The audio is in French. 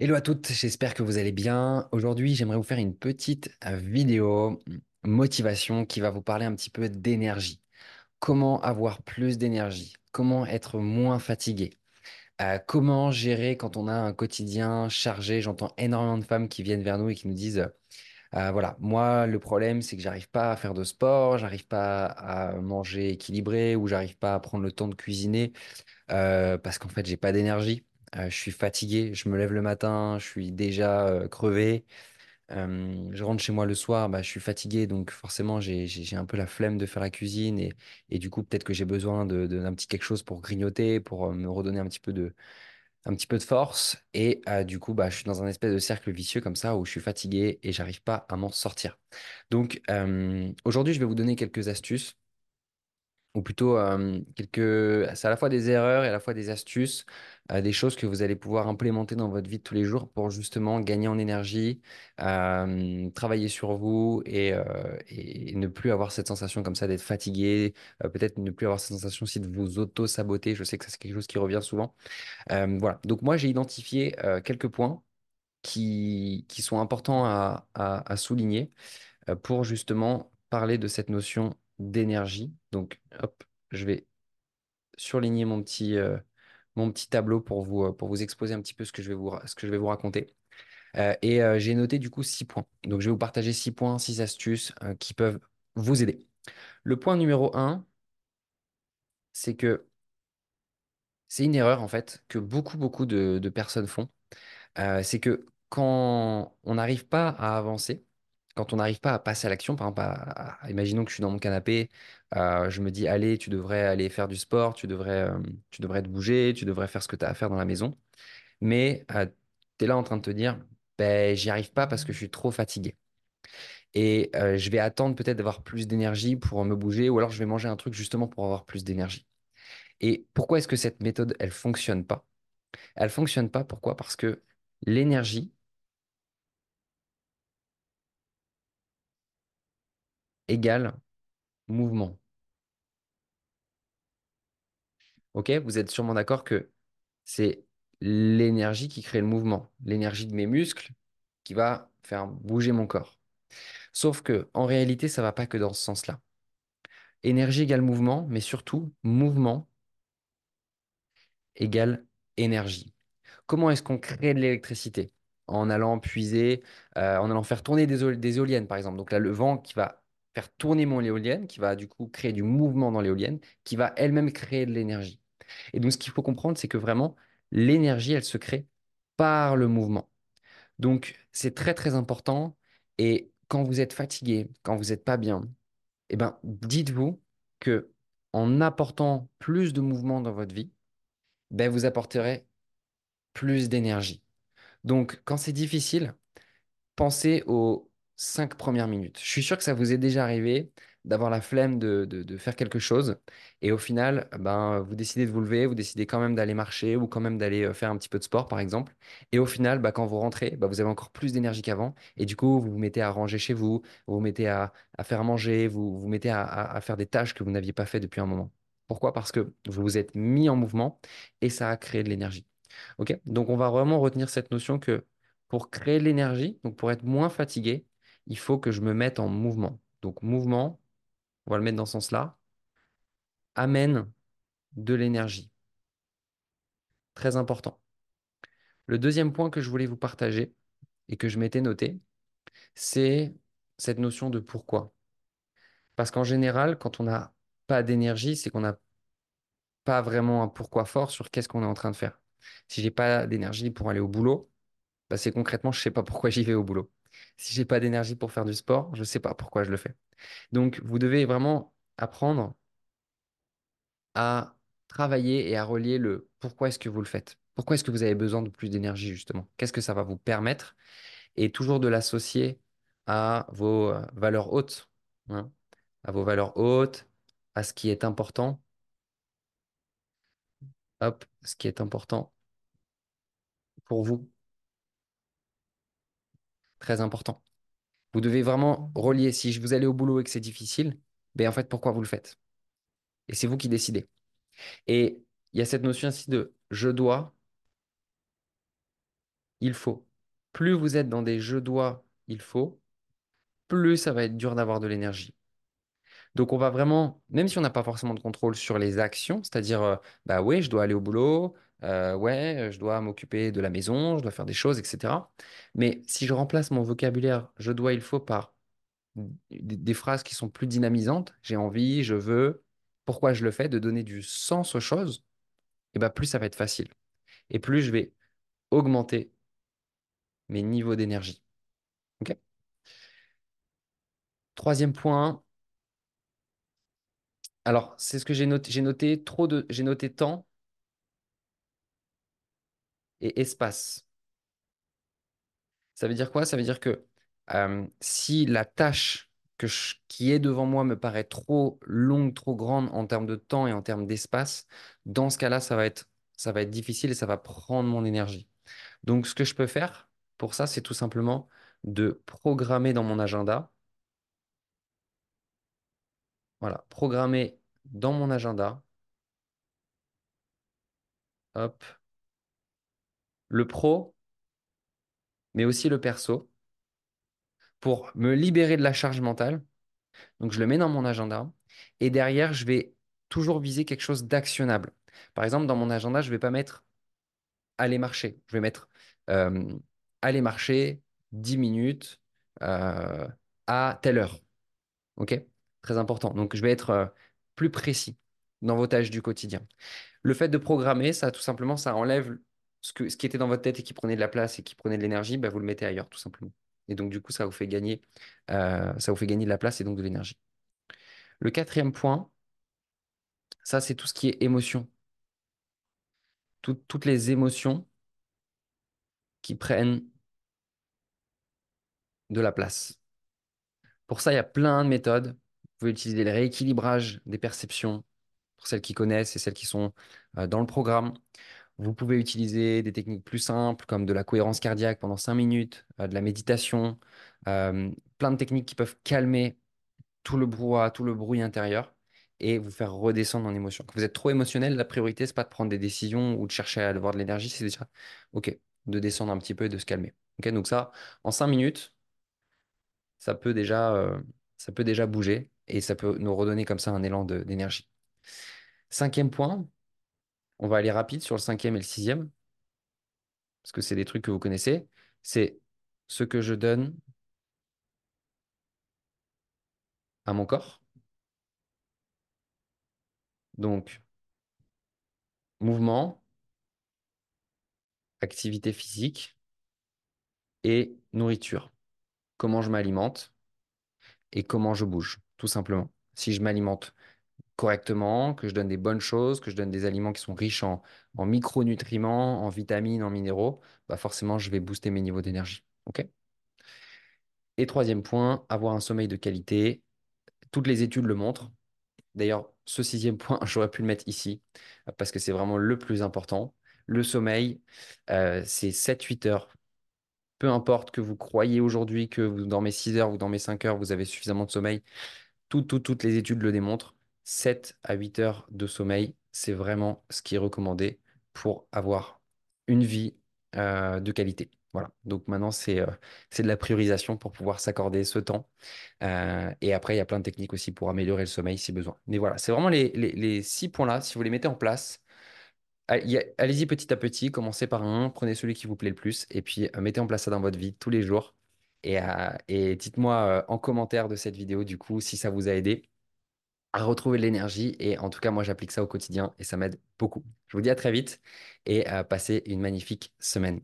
Hello à toutes, j'espère que vous allez bien. Aujourd'hui, j'aimerais vous faire une petite euh, vidéo mm, motivation qui va vous parler un petit peu d'énergie. Comment avoir plus d'énergie? Comment être moins fatigué? Euh, comment gérer quand on a un quotidien chargé? J'entends énormément de femmes qui viennent vers nous et qui nous disent, euh, voilà, moi, le problème, c'est que j'arrive pas à faire de sport, j'arrive pas à manger équilibré ou j'arrive pas à prendre le temps de cuisiner parce qu'en fait, j'ai pas d'énergie. Euh, je suis fatigué, je me lève le matin, je suis déjà crevé. Je rentre chez moi le soir, bah, je suis fatigué, donc forcément, j'ai, un peu la flemme de faire la cuisine et, et du coup, peut-être que j'ai besoin de, de- d'un petit quelque chose pour grignoter, pour me redonner un petit peu de, un petit peu de force. Et du coup, bah, je suis dans un espèce de cercle vicieux comme ça où je suis fatigué et j'arrive pas à m'en sortir. Donc, aujourd'hui, je vais vous donner quelques astuces ou plutôt quelques, c'est à la fois des erreurs et à la fois des astuces, des choses que vous allez pouvoir implémenter dans votre vie de tous les jours pour justement gagner en énergie, travailler sur vous et, et ne plus avoir cette sensation comme ça d'être fatigué, peut-être ne plus avoir cette sensation aussi de vous auto-saboter. Je sais que c'est quelque chose qui revient souvent. Voilà. Donc moi, j'ai identifié quelques points qui, qui sont importants à, à souligner pour justement parler de cette notion d'énergie. Donc, hop, je vais surligner mon petit, euh, mon petit tableau pour vous, euh, pour vous exposer un petit peu ce que je vais vous, ce que je vais vous raconter. Euh, et j'ai noté du coup six points. Donc, je vais vous partager six points, six astuces qui peuvent vous aider. Le point numéro un, c'est que c'est une erreur en fait que beaucoup, beaucoup de, personnes font. C'est que quand on n'arrive pas à avancer, quand on n'arrive pas à passer à l'action, par exemple, imaginons que je suis dans mon canapé, euh, je me dis, allez, tu devrais aller faire du sport, tu devrais, euh, tu devrais te bouger, tu devrais faire ce que tu as à faire dans la maison, mais tu es là en train de te dire, ben, j'y arrive pas parce que je suis trop fatigué. Et euh, je vais attendre peut-être d'avoir plus d'énergie pour me bouger, ou alors je vais manger un truc justement pour avoir plus d'énergie. Et pourquoi est-ce que cette méthode, elle fonctionne pas? Elle fonctionne pas, pourquoi? Parce que l'énergie égale mouvement. Ok? Vous êtes sûrement d'accord que c'est l'énergie qui crée le mouvement, l'énergie de mes muscles qui va faire bouger mon corps. Sauf que en réalité, ça va pas que dans ce sens-là. Énergie égale mouvement, mais surtout mouvement égale énergie. Comment est-ce qu'on crée de l'électricité? En allant puiser, euh, en allant faire tourner des, des éoliennes, par exemple. Donc là, le vent qui va faire tourner mon éolienne, qui va du coup créer du mouvement dans l'éolienne, qui va elle-même créer de l'énergie. Et donc, ce qu'il faut comprendre, c'est que vraiment, l'énergie, elle se crée par le mouvement. Donc, c'est très, très important. Et quand vous êtes fatigué, quand vous n'êtes pas bien, eh ben, dites-vous que en apportant plus de mouvement dans votre vie, ben, vous apporterez plus d'énergie. Donc, quand c'est difficile, pensez aux cinq premières minutes. Je suis sûr que ça vous est déjà arrivé d'avoir la flemme de, de- faire quelque chose et au final, ben, vous décidez de vous lever, vous décidez quand même d'aller marcher ou quand même d'aller euh, faire un petit peu de sport, par exemple. Et au final, ben, quand vous rentrez, ben, vous avez encore plus d'énergie qu'avant et du coup, vous vous mettez à ranger chez vous, vous vous mettez à, à faire manger, vous vous mettez à, à- faire des tâches que vous n'aviez pas fait depuis un moment. Pourquoi? Parce que vous vous êtes mis en mouvement et ça a créé de l'énergie. Ok? Donc, on va vraiment retenir cette notion que pour créer de l'énergie, donc pour être moins fatigué, il faut que je me mette en mouvement. Donc, mouvement, on va le mettre dans ce sens-là, amène de l'énergie. Très important. Le deuxième point que je voulais vous partager et que je m'étais noté, c'est cette notion de pourquoi. Parce qu'en général, quand on n'a pas d'énergie, c'est qu'on n'a pas vraiment un pourquoi fort sur qu'est-ce qu'on est en train de faire. Si j'ai pas d'énergie pour aller au boulot, bah, c'est concrètement, je sais pas pourquoi j'y vais au boulot. Si j'ai pas d'énergie pour faire du sport, je sais pas pourquoi je le fais. Donc, vous devez vraiment apprendre à travailler et à relier le pourquoi est-ce que vous le faites. Pourquoi est-ce que vous avez besoin de plus d'énergie, justement? Qu'est-ce que ça va vous permettre? Et toujours de l'associer à vos euh, valeurs hautes, hein, à vos valeurs hautes, à ce qui est important. Hop, ce qui est important pour vous, très important. Vous devez vraiment relier. Si je vous allez au boulot et que c'est difficile, ben en fait, pourquoi vous le faites? Et c'est vous qui décidez. Et il y a cette notion ainsi de je dois il faut. Plus vous êtes dans des je dois, il faut, plus ça va être dur d'avoir de l'énergie. Donc on va vraiment, même si on n'a pas forcément de contrôle sur les actions, c'est-à-dire, euh, bah oui, je dois aller au boulot, euh, ouais, je dois m'occuper de la maison, je dois faire des choses, etc. Mais si je remplace mon vocabulaire je dois, il faut par des, phrases qui sont plus dynamisantes, j'ai envie, je veux, pourquoi je le fais, de donner du sens aux choses, et bah plus ça va être facile. Et plus je vais augmenter mes niveaux d'énergie. Ok? Troisième point, alors c'est ce que j'ai noté, j'ai noté trop de, j'ai noté temps espace. Ça veut dire quoi? Ça veut dire que si la tâche qui est devant moi me paraît trop longue, trop grande en termes de temps et en termes d'espace, dans ce cas-là, ça va être, ça va être difficile et ça va prendre mon énergie. Donc, ce que je peux faire pour ça, c'est tout simplement de programmer dans mon agenda. Voilà, programmer dans mon agenda, hop, le pro, mais aussi le perso, pour me libérer de la charge mentale Donc, je le mets dans mon agenda et derrière, je vais toujours viser quelque chose d'actionnable. Par exemple, dans mon agenda, je ne vais pas mettre aller marcher. Je vais mettre euh, aller marcher 10 minutes euh, à telle heure. OK? Très important. Donc, je vais être euh, plus précis dans vos tâches du quotidien. Le fait de programmer, ça, tout simplement, ça enlève ce, que, ce qui était dans votre tête et qui prenait de la place et qui prenait de l'énergie, bah, vous le mettez ailleurs, tout simplement. Et donc, du coup, ça vous fait gagner, euh, ça vous fait gagner de la place et donc de l'énergie. Le quatrième point, ça, c'est tout ce qui est émotion. Tout- toutes les émotions qui prennent de la place. Pour ça, il y a plein de méthodes. Vous pouvez utiliser le rééquilibrage des perceptions pour celles qui connaissent et celles qui sont euh, dans le programme. Vous pouvez utiliser des techniques plus simples comme de la cohérence cardiaque pendant 5 minutes, euh, de la méditation, euh, plein de techniques qui peuvent calmer tout le brouhaha, tout le bruit intérieur et vous faire redescendre en émotion. Quand vous êtes trop émotionnel, la priorité, c'est pas de prendre des décisions ou de chercher à avoir de l'énergie, c'est déjà, OK, de descendre un petit peu et de se calmer. OK, donc ça, en cinq minutes, ça peut déjà, euh, ça peut déjà bouger et ça peut nous redonner comme ça un élan d'énergie. Cinquième point, on va aller rapide sur le cinquième et le sixième, parce que c'est des trucs que vous connaissez, c'est ce que je donne à mon corps. Donc, mouvement, activité physique et nourriture. Comment je m'alimente et comment je bouge, tout simplement. Si je m'alimente correctement, que je donne des bonnes choses, que je donne des aliments qui sont riches en, en micronutriments, en vitamines, en minéraux, bah forcément, je vais booster mes niveaux d'énergie. Et troisième point, avoir un sommeil de qualité. Toutes les études le montrent. D'ailleurs, ce sixième point, j'aurais pu le mettre ici, parce que c'est vraiment le plus important. Le sommeil, euh, c'est sept huit heures. Peu importe que vous croyez aujourd'hui que vous dormez 6 heures, vous dormez 5 heures, vous avez suffisamment de sommeil. Toutes les études le démontrent. 7 à 8 heures de sommeil, c'est vraiment ce qui est recommandé pour avoir une vie euh, de qualité. Voilà. Donc maintenant, c'est euh, c'est de la priorisation pour pouvoir s'accorder ce temps. Euh, et après, il y a plein de techniques aussi pour améliorer le sommeil si besoin. Mais voilà, c'est vraiment les, les, six points-là. Si vous les mettez en place, Allez-y petit à petit, commencez par un, prenez celui qui vous plaît le plus, et puis mettez en place ça dans votre vie tous les jours. Et, dites-moi en commentaire de cette vidéo, du coup, si ça vous a aidé à retrouver l'énergie. Et en tout cas, moi, j'applique ça au quotidien et ça m'aide beaucoup. Je vous dis à très vite et passez une magnifique semaine.